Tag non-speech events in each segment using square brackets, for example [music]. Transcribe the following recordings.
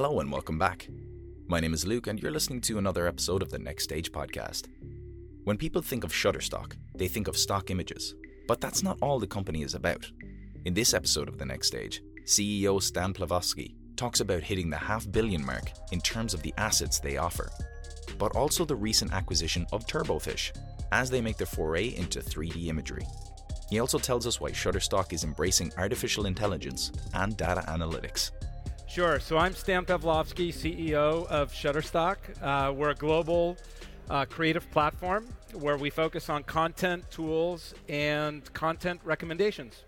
Hello and welcome back. My name is Luke, and you're listening to another episode of the Next Stage podcast. When people think of Shutterstock, they think of stock images, but that's not all the company is about. In this episode of the Next Stage, CEO Stan Pavlovsky talks about hitting the half billion mark in terms of the assets they offer, but also the recent acquisition of Turbofish as they make their foray into 3D imagery. He also tells us why Shutterstock is embracing artificial intelligence and data analytics. Sure. So I'm Stan Pavlovsky, CEO of Shutterstock. Uh, we're a global uh, creative platform where we focus on content, tools, and content recommendations.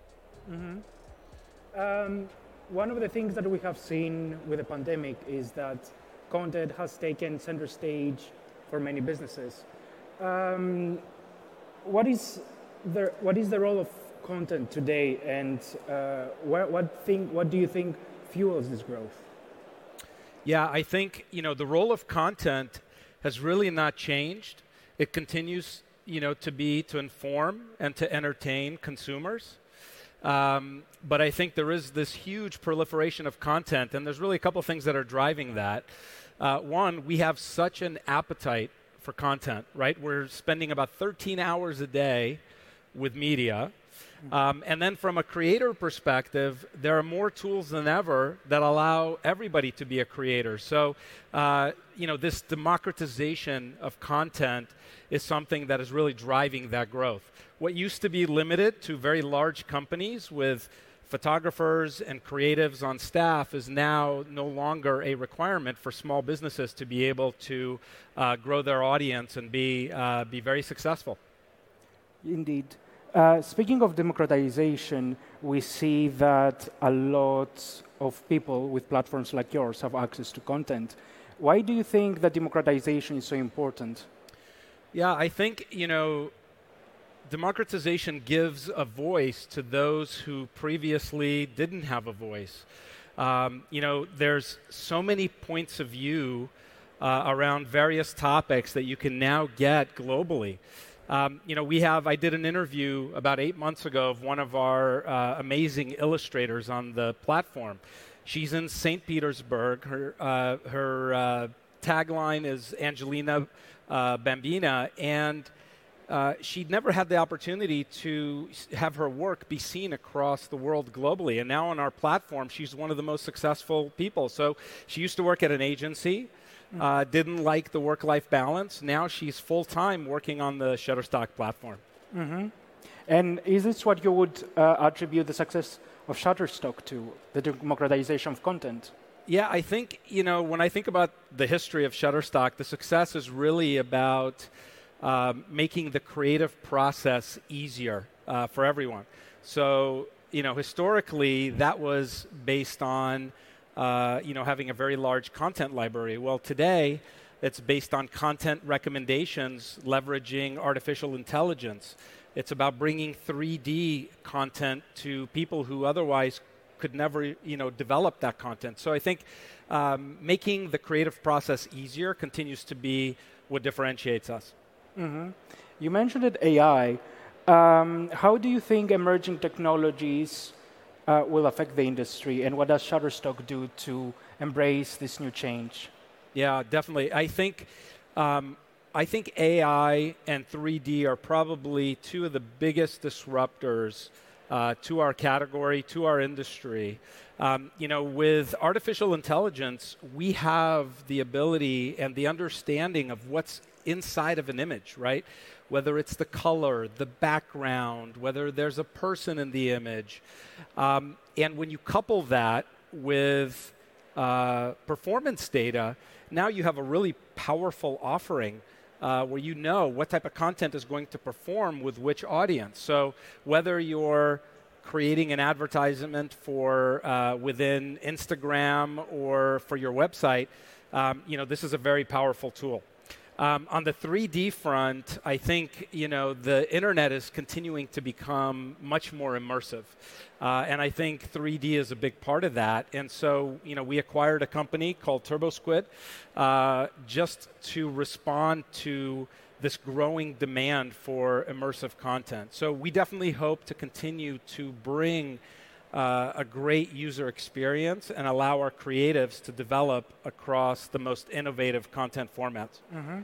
Mm-hmm. Um, one of the things that we have seen with the pandemic is that content has taken center stage for many businesses. Um, what is the what is the role of content today, and uh, what what thing what do you think fuels this growth? Yeah, I think you know the role of content has really not changed. It continues, you know, to be to inform and to entertain consumers. Um, but I think there is this huge proliferation of content, and there's really a couple things that are driving that. Uh, one, we have such an appetite for content, right? We're spending about 13 hours a day with media. Um, and then from a creator perspective, there are more tools than ever that allow everybody to be a creator. So, uh, you know, this democratization of content is something that is really driving that growth. What used to be limited to very large companies with photographers and creatives on staff is now no longer a requirement for small businesses to be able to uh, grow their audience and be, uh, be very successful. Indeed. Uh, speaking of democratization, we see that a lot of people with platforms like yours have access to content. Why do you think that democratization is so important? Yeah, I think, you know, democratization gives a voice to those who previously didn't have a voice. Um, you know, there's so many points of view uh, around various topics that you can now get globally. Um, you know, we have, I did an interview about eight months ago of one of our uh, amazing illustrators on the platform. She's in St. Petersburg. Her, uh, her uh, tagline is Angelina uh, Bambina, and uh, she'd never had the opportunity to have her work be seen across the world globally. And now on our platform, she's one of the most successful people. So she used to work at an agency uh, didn't like the work life balance. Now she's full time working on the Shutterstock platform. Mm-hmm. And is this what you would uh, attribute the success of Shutterstock to, the democratization of content? Yeah, I think, you know, when I think about the history of Shutterstock, the success is really about um, making the creative process easier uh, for everyone. So, you know, historically, that was based on uh, you know, having a very large content library. Well, today, it's based on content recommendations leveraging artificial intelligence. It's about bringing 3D content to people who otherwise could never, you know, develop that content. So I think um, making the creative process easier continues to be what differentiates us. Mm-hmm. You mentioned it, AI. Um, how do you think emerging technologies uh, will affect the industry, and what does Shutterstock do to embrace this new change? Yeah, definitely. I think. Um, I think AI and 3D are probably two of the biggest disruptors uh, to our category, to our industry. Um, you know, with artificial intelligence, we have the ability and the understanding of what's inside of an image, right? whether it's the color, the background, whether there's a person in the image. Um, and when you couple that with uh, performance data, now you have a really powerful offering uh, where you know what type of content is going to perform with which audience. So whether you're creating an advertisement for uh, within Instagram or for your website, um, you know this is a very powerful tool. Um, on the 3D front, I think you know the internet is continuing to become much more immersive, uh, and I think 3D is a big part of that. And so, you know, we acquired a company called TurboSquid uh, just to respond to this growing demand for immersive content. So we definitely hope to continue to bring uh, a great user experience and allow our creatives to develop across the most innovative content formats. Mm-hmm.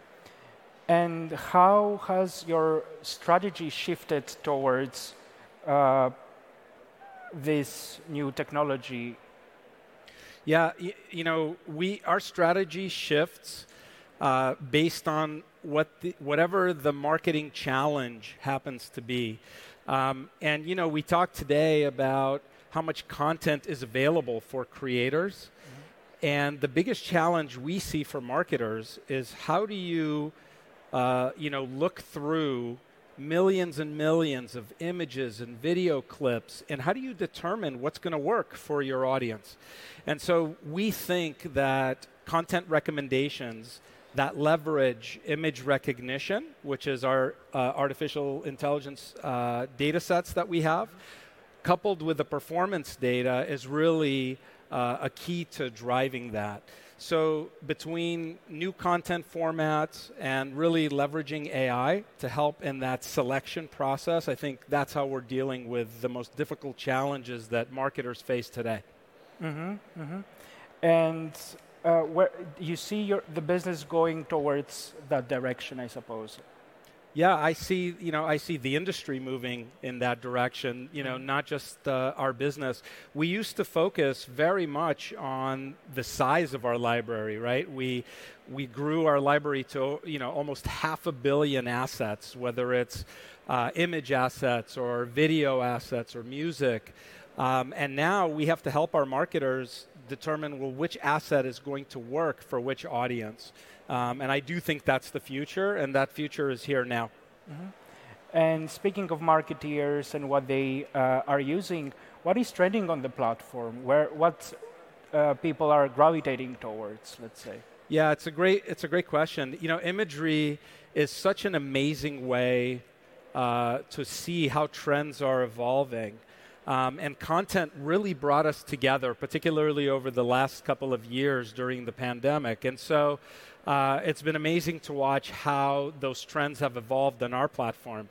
And how has your strategy shifted towards uh, this new technology? Yeah, y- you know, we our strategy shifts uh, based on what the, whatever the marketing challenge happens to be. Um, and you know, we talked today about how much content is available for creators. Mm-hmm. And the biggest challenge we see for marketers is how do you, uh, you know, look through millions and millions of images and video clips, and how do you determine what's going to work for your audience? And so we think that content recommendations that leverage image recognition, which is our uh, artificial intelligence uh, data sets that we have, coupled with the performance data, is really uh, a key to driving that. So, between new content formats and really leveraging AI to help in that selection process, I think that's how we're dealing with the most difficult challenges that marketers face today. Mm-hmm, mm-hmm. And uh, where you see your, the business going towards that direction, I suppose. Yeah, I see. You know, I see the industry moving in that direction. You know, not just uh, our business. We used to focus very much on the size of our library, right? We we grew our library to you know almost half a billion assets, whether it's uh, image assets or video assets or music. Um, and now we have to help our marketers determine well which asset is going to work for which audience. Um, and I do think that's the future, and that future is here now. Mm-hmm. And speaking of marketeers and what they uh, are using, what is trending on the platform? Where what uh, people are gravitating towards? Let's say. Yeah, it's a great it's a great question. You know, imagery is such an amazing way uh, to see how trends are evolving. Um, and content really brought us together, particularly over the last couple of years during the pandemic. And so uh, it's been amazing to watch how those trends have evolved on our platform.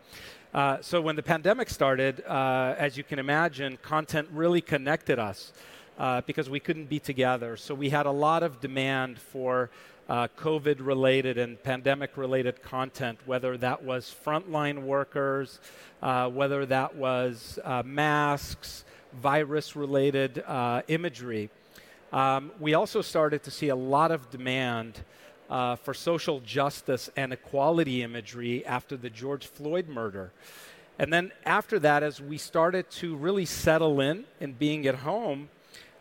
Uh, so when the pandemic started, uh, as you can imagine, content really connected us uh, because we couldn't be together. So we had a lot of demand for uh, COVID related and pandemic related content, whether that was frontline workers, uh, whether that was masks, virus related imagery. Um, we also started to see a lot of demand uh, for social justice and equality imagery after the George Floyd murder. And then after that, as we started to really settle in and being at home,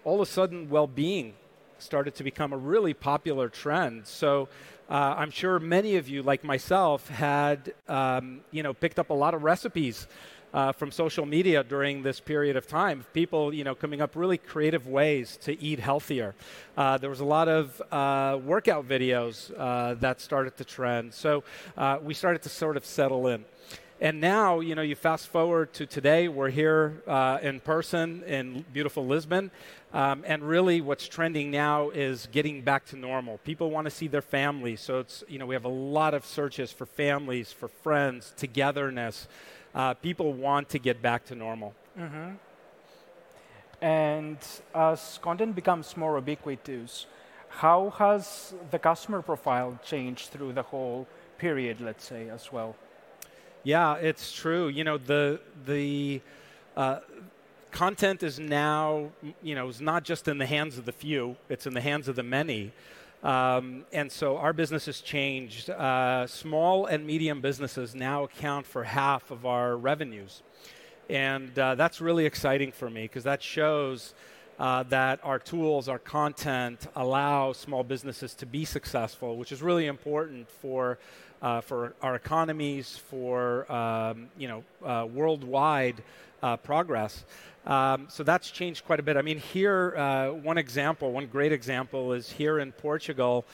all of a sudden well being started to become a really popular trend. So uh, I'm sure many of you, like myself, had um, you know picked up a lot of recipes uh, from social media during this period of time. People, you know, coming up really creative ways to eat healthier. Uh, there was a lot of uh, workout videos uh, that started to trend. So uh, we started to sort of settle in. And now, you know, you fast forward to today, we're here uh, in person in beautiful Lisbon. Um, and really, what's trending now is getting back to normal. People want to see their families. So it's, you know, we have a lot of searches for families, for friends, togetherness uh, people want to get back to normal. Mm-hmm. And as content becomes more ubiquitous, how has the customer profile changed through the whole period, let's say, as well? Yeah, it's true. You know, the the uh, content is now, you know, is not just in the hands of the few; it's in the hands of the many. Um, and so our business has changed. Uh, small and medium businesses now account for half of our revenues. And uh, that's really exciting for me because that shows uh, that our tools, our content allow small businesses to be successful, which is really important for, uh, for our economies, for um, you know, uh, worldwide uh, progress. Um, so that's changed quite a bit. I mean, here, uh, one example, one great example is here in Portugal,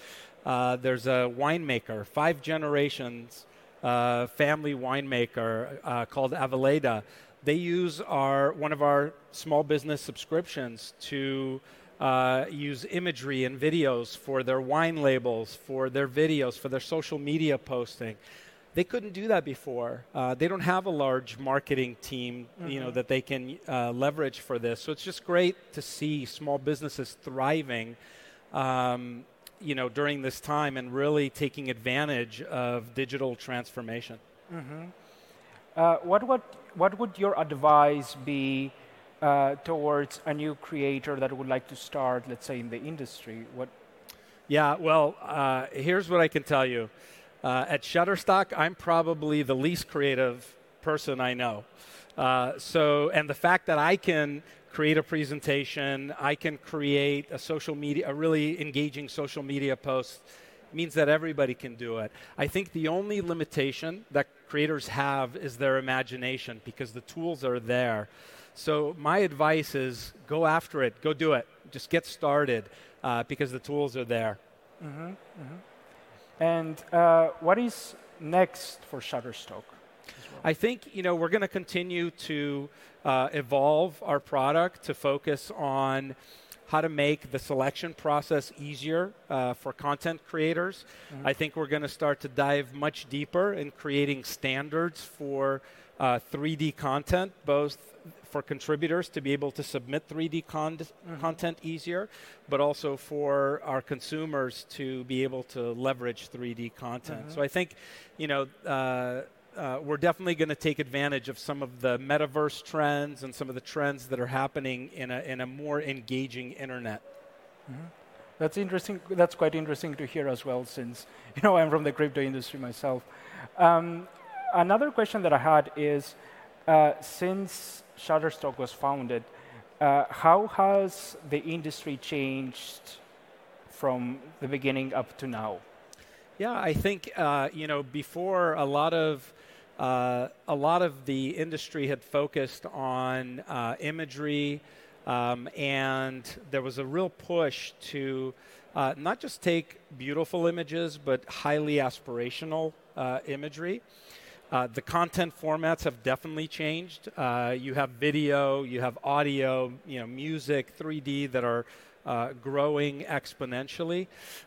uh, there's a winemaker, five generations uh, family winemaker uh, called Aveleda. They use our, one of our small business subscriptions to uh, use imagery and videos for their wine labels, for their videos, for their social media posting. They couldn't do that before. Uh, they don't have a large marketing team, mm-hmm. you know, mm-hmm. that they can uh, leverage for this. So it's just great to see small businesses thriving, um, you know, during this time and really taking advantage of digital transformation. Mm-hmm. Uh, what would what would your advice be uh, towards a new creator that would like to start, let's say, in the industry? What? Yeah, well, uh, here's what I can tell you. Uh, at Shutterstock, I'm probably the least creative person I know. Uh, so, and the fact that I can create a presentation, I can create a social media, a really engaging social media post, means that everybody can do it. I think the only limitation that creators have is their imagination because the tools are there. So, my advice is go after it, go do it, just get started uh, because the tools are there. Mm-hmm, mm-hmm. And uh, what is next for Shutterstock? I think you know we're going to continue to uh, evolve our product to focus on how to make the selection process easier uh, for content creators. Mm-hmm. I think we're going to start to dive much deeper in creating standards for uh, 3D content, both for contributors to be able to submit 3D con- mm-hmm. content easier, but also for our consumers to be able to leverage 3D content. Mm-hmm. So I think, you know, uh, uh, we're definitely going to take advantage of some of the metaverse trends and some of the trends that are happening in a, in a more engaging internet. Mm-hmm. That's interesting. That's quite interesting to hear as well, since [laughs] you know I'm from the crypto industry myself. Um, another question that I had is, uh, since Shutterstock was founded, uh, how has the industry changed from the beginning up to now? Yeah, I think uh, you know before a lot of uh, a lot of the industry had focused on uh, imagery, um, and there was a real push to uh, not just take beautiful images, but highly aspirational uh, imagery. Uh, the content formats have definitely changed. Uh, you have video, you have audio, you know, music, 3D that are uh, growing exponentially.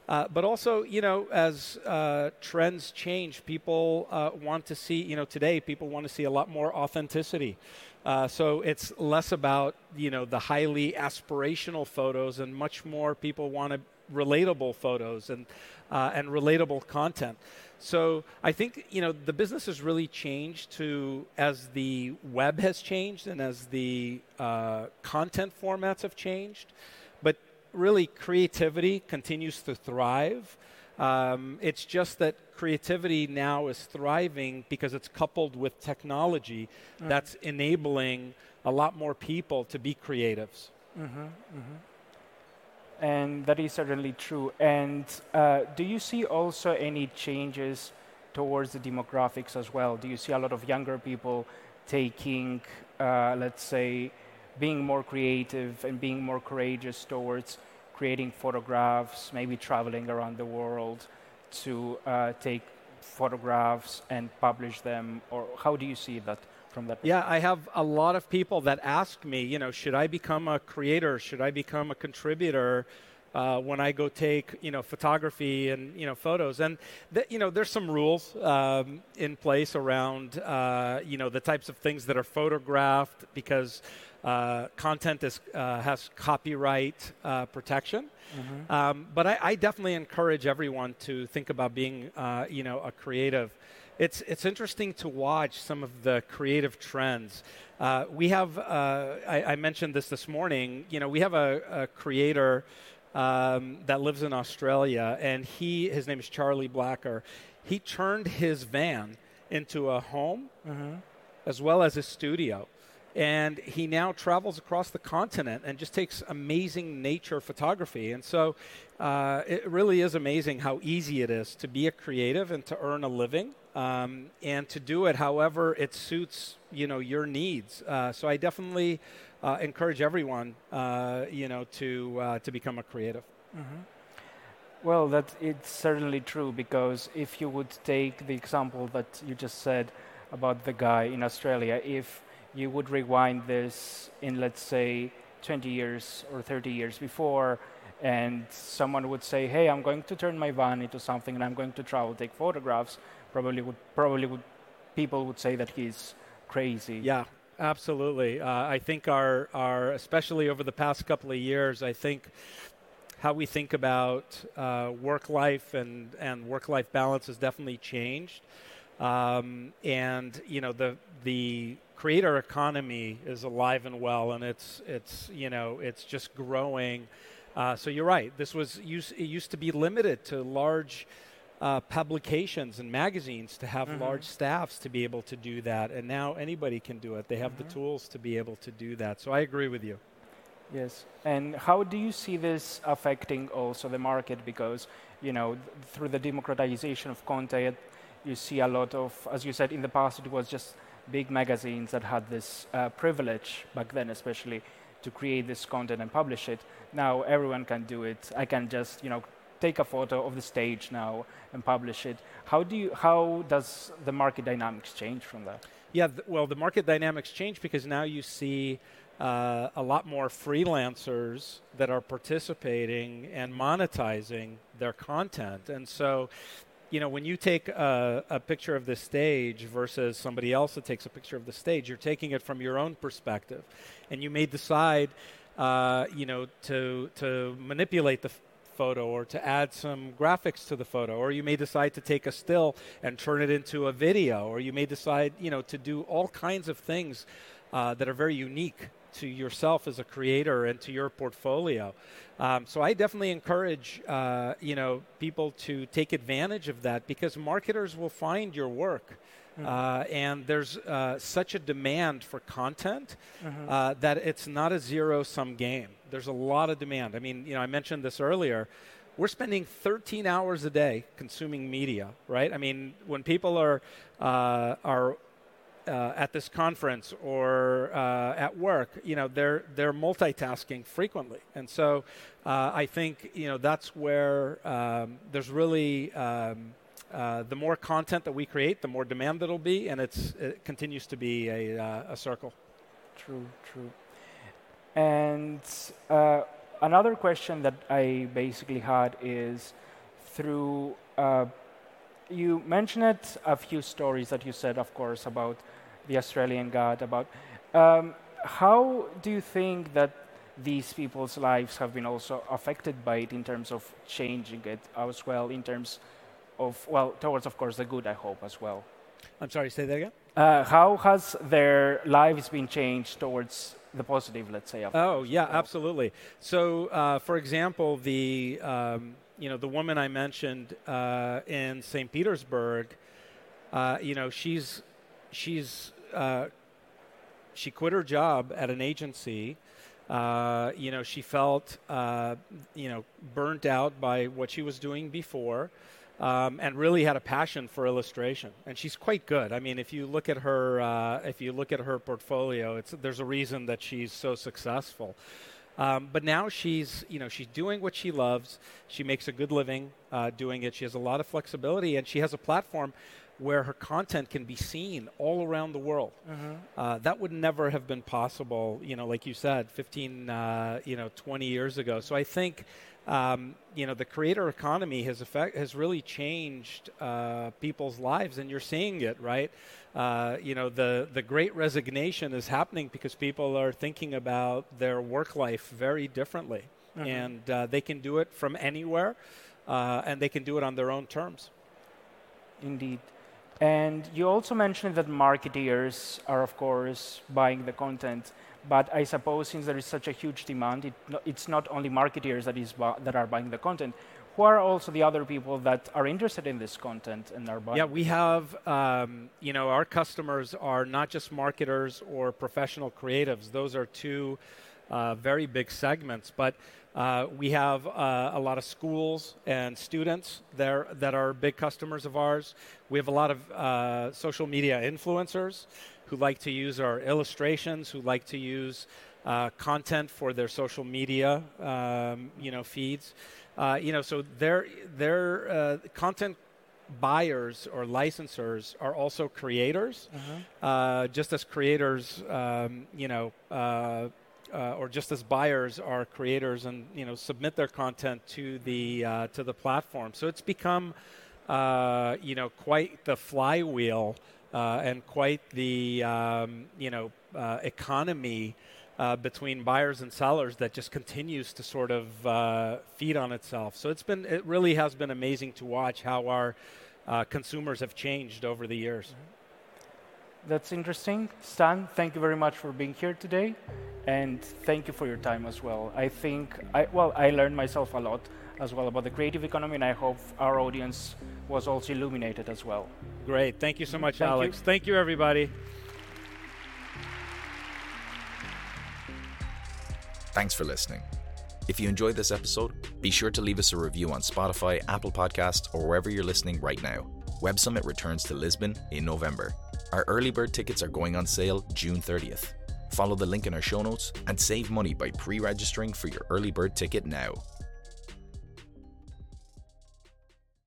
Uh, but also, you know, as uh, trends change, people uh, want to see, you know, today people want to see a lot more authenticity. so it's less about, you know, the highly aspirational photos and much more people want to relatable photos and, and relatable content. So I think you know the business has really changed to as the web has changed and as the uh, content formats have changed, really creativity continues to thrive. Um, it's just that creativity now is thriving because it's coupled with technology mm-hmm. that's enabling a lot more people to be creatives. Mm-hmm, mm-hmm and that is certainly true. And uh, do you see also any changes towards the demographics as well? Do you see a lot of younger people taking, uh, let's say, being more creative and being more courageous towards creating photographs, maybe traveling around the world to uh, take photographs and publish them? Or how do you see that? from that? Yeah, I have a lot of people that ask me, you know, should I become a creator? Should I become a contributor? Uh, when I go take you know photography and you know photos, and th- you know there's some rules um, in place around uh, you know the types of things that are photographed because uh, content is, uh, has copyright uh, protection. Mm-hmm. Um, but I, I, definitely encourage everyone to think about being uh, you know a creative it's, it's interesting to watch some of the creative trends. Uh, we have, uh, I, I, mentioned this this morning, you know, we have a, a creator um, that lives in Australia, and he, his name is Charlie Blacker. He turned his van into a home mm-hmm. as well as a studio. And he now travels across the continent and just takes amazing nature photography. And so uh, it really is amazing how easy it is to be a creative and to earn a living um, and to do it however it suits you know your needs. Uh, so I definitely uh, encourage everyone uh, you know to uh, to become a creative. Mm-hmm. Well, that it's certainly true because if you would take the example that you just said about the guy in Australia, if you would rewind this in let's say 20 years or 30 years before and someone would say, "Hey, I'm going to turn my van into something, and I'm going to travel, take photographs," probably would probably would people would say that he's crazy. Yeah, absolutely. Uh, I think our our especially over the past couple of years, I think how we think about uh, work life and and work life balance has definitely changed. Um, and you know the the creator economy is alive and well, and it's it's you know it's just growing. Uh, so you're right. This was used, it used to be limited to large uh, publications and magazines to have mm-hmm. large staffs to be able to do that, and now anybody can do it. They have mm-hmm. the tools to be able to do that. So I agree with you. Yes, and how do you see this affecting also the market? Because you know, th- through the democratization of content, you see a lot of, as you said, in the past it was just big magazines that had this uh, privilege back then, especially to create this content and publish it. Now everyone can do it. I can just, you know, take a photo of the stage now and publish it. How do you? How does the market dynamics change from that? Yeah, th- well, the market dynamics change because now you see uh, a lot more freelancers that are participating and monetizing their content, and so you know, when you take a, a, picture of the stage versus somebody else that takes a picture of the stage, you're taking it from your own perspective, and you may decide, uh, you know, to to manipulate the photo or to add some graphics to the photo, or you may decide to take a still and turn it into a video, or you may decide, you know, to do all kinds of things uh, that are very unique to yourself as a creator and to your portfolio. Um, so I definitely encourage uh, you know people to take advantage of that because marketers will find your work. Mm-hmm. Uh, and there's uh, such a demand for content mm-hmm. uh, that it's not a zero sum game. There's a lot of demand. I mean, you know, I mentioned this earlier. We're spending 13 hours a day consuming media, right? I mean, when people are uh, are uh, at this conference or uh, at work, you know, they're they're multitasking frequently, and so uh, I think you know that's where um, there's really um, uh, the more content that we create, the more demand that'll be, and it continues to be a uh, a circle. True, true. And uh, another question that I basically had is through you mentioned a few stories that you said, of course, about the Australian God, about um, how do you think that these people's lives have been also affected by it in terms of changing it as well, in terms of, well, towards, of course, the good, I hope, as well. I'm sorry, say that again? Uh, how has their lives been changed towards the positive, let's say? Oh, yeah, absolutely. So, uh, for example, the, um, you know, the woman I mentioned uh, in St. Petersburg, uh, you know, she's she's uh, she quit her job at an agency. Uh, you know, she felt uh, you know burnt out by what she was doing before. Um, and really had a passion for illustration, and she's quite good. I mean, if you look at her, uh, if you look at her portfolio, it's there's a reason that she's so successful. Um, but now she's, you know, she's doing what she loves. She makes a good living uh, doing it. She has a lot of flexibility, and she has a platform where her content can be seen all around the world. Uh-huh. Uh, that would never have been possible, you know, like you said, 15, uh, you know, 20 years ago. So I think, um, you know, the creator economy has effect has really changed uh, people's lives, and you're seeing it, right? Uh, you know, the the Great Resignation is happening because people are thinking about their work life very differently, uh-huh. and uh, they can do it from anywhere, uh, and they can do it on their own terms. Indeed. And you also mentioned that marketeers are, of course, buying the content. But I suppose since there is such a huge demand, it, it's not only marketeers that, is that are buying the content. Who are also the other people that are interested in this content and are buying? Yeah, we have, um, you know, our customers are not just marketers or professional creatives. Those are two uh, very big segments. But uh, we have uh, a lot of schools and students there that are big customers of ours. We have a lot of uh, social media influencers who like to use our illustrations, who like to use uh, content for their social media, um, you know, feeds. Uh, you know, so their their uh, content buyers or licensors are also creators, uh-huh. just as creators, um, you know uh, or just as buyers are creators and you know submit their content to the uh, to the platform. So it's become uh, you know quite the flywheel uh, and quite the um, you know uh, economy. Uh, between buyers and sellers that just continues to sort of feed on itself. So it's been, it really has been amazing to watch how our consumers have changed over the years. Mm-hmm. That's interesting. Stan, thank you very much for being here today, and thank you for your time as well. I think, I, well, I learned myself a lot as well about the creative economy, and I hope our audience was also illuminated as well. Great. Thank you so much, thank Alex. You. Thank you, everybody. Thanks for listening. If you enjoyed this episode, be sure to leave us a review on Spotify, Apple Podcasts, or wherever you're listening right now. Web Summit returns to Lisbon in November. Our early bird tickets are going on sale June 30th. Follow the link in our show notes and save money by pre registering for your early bird ticket now.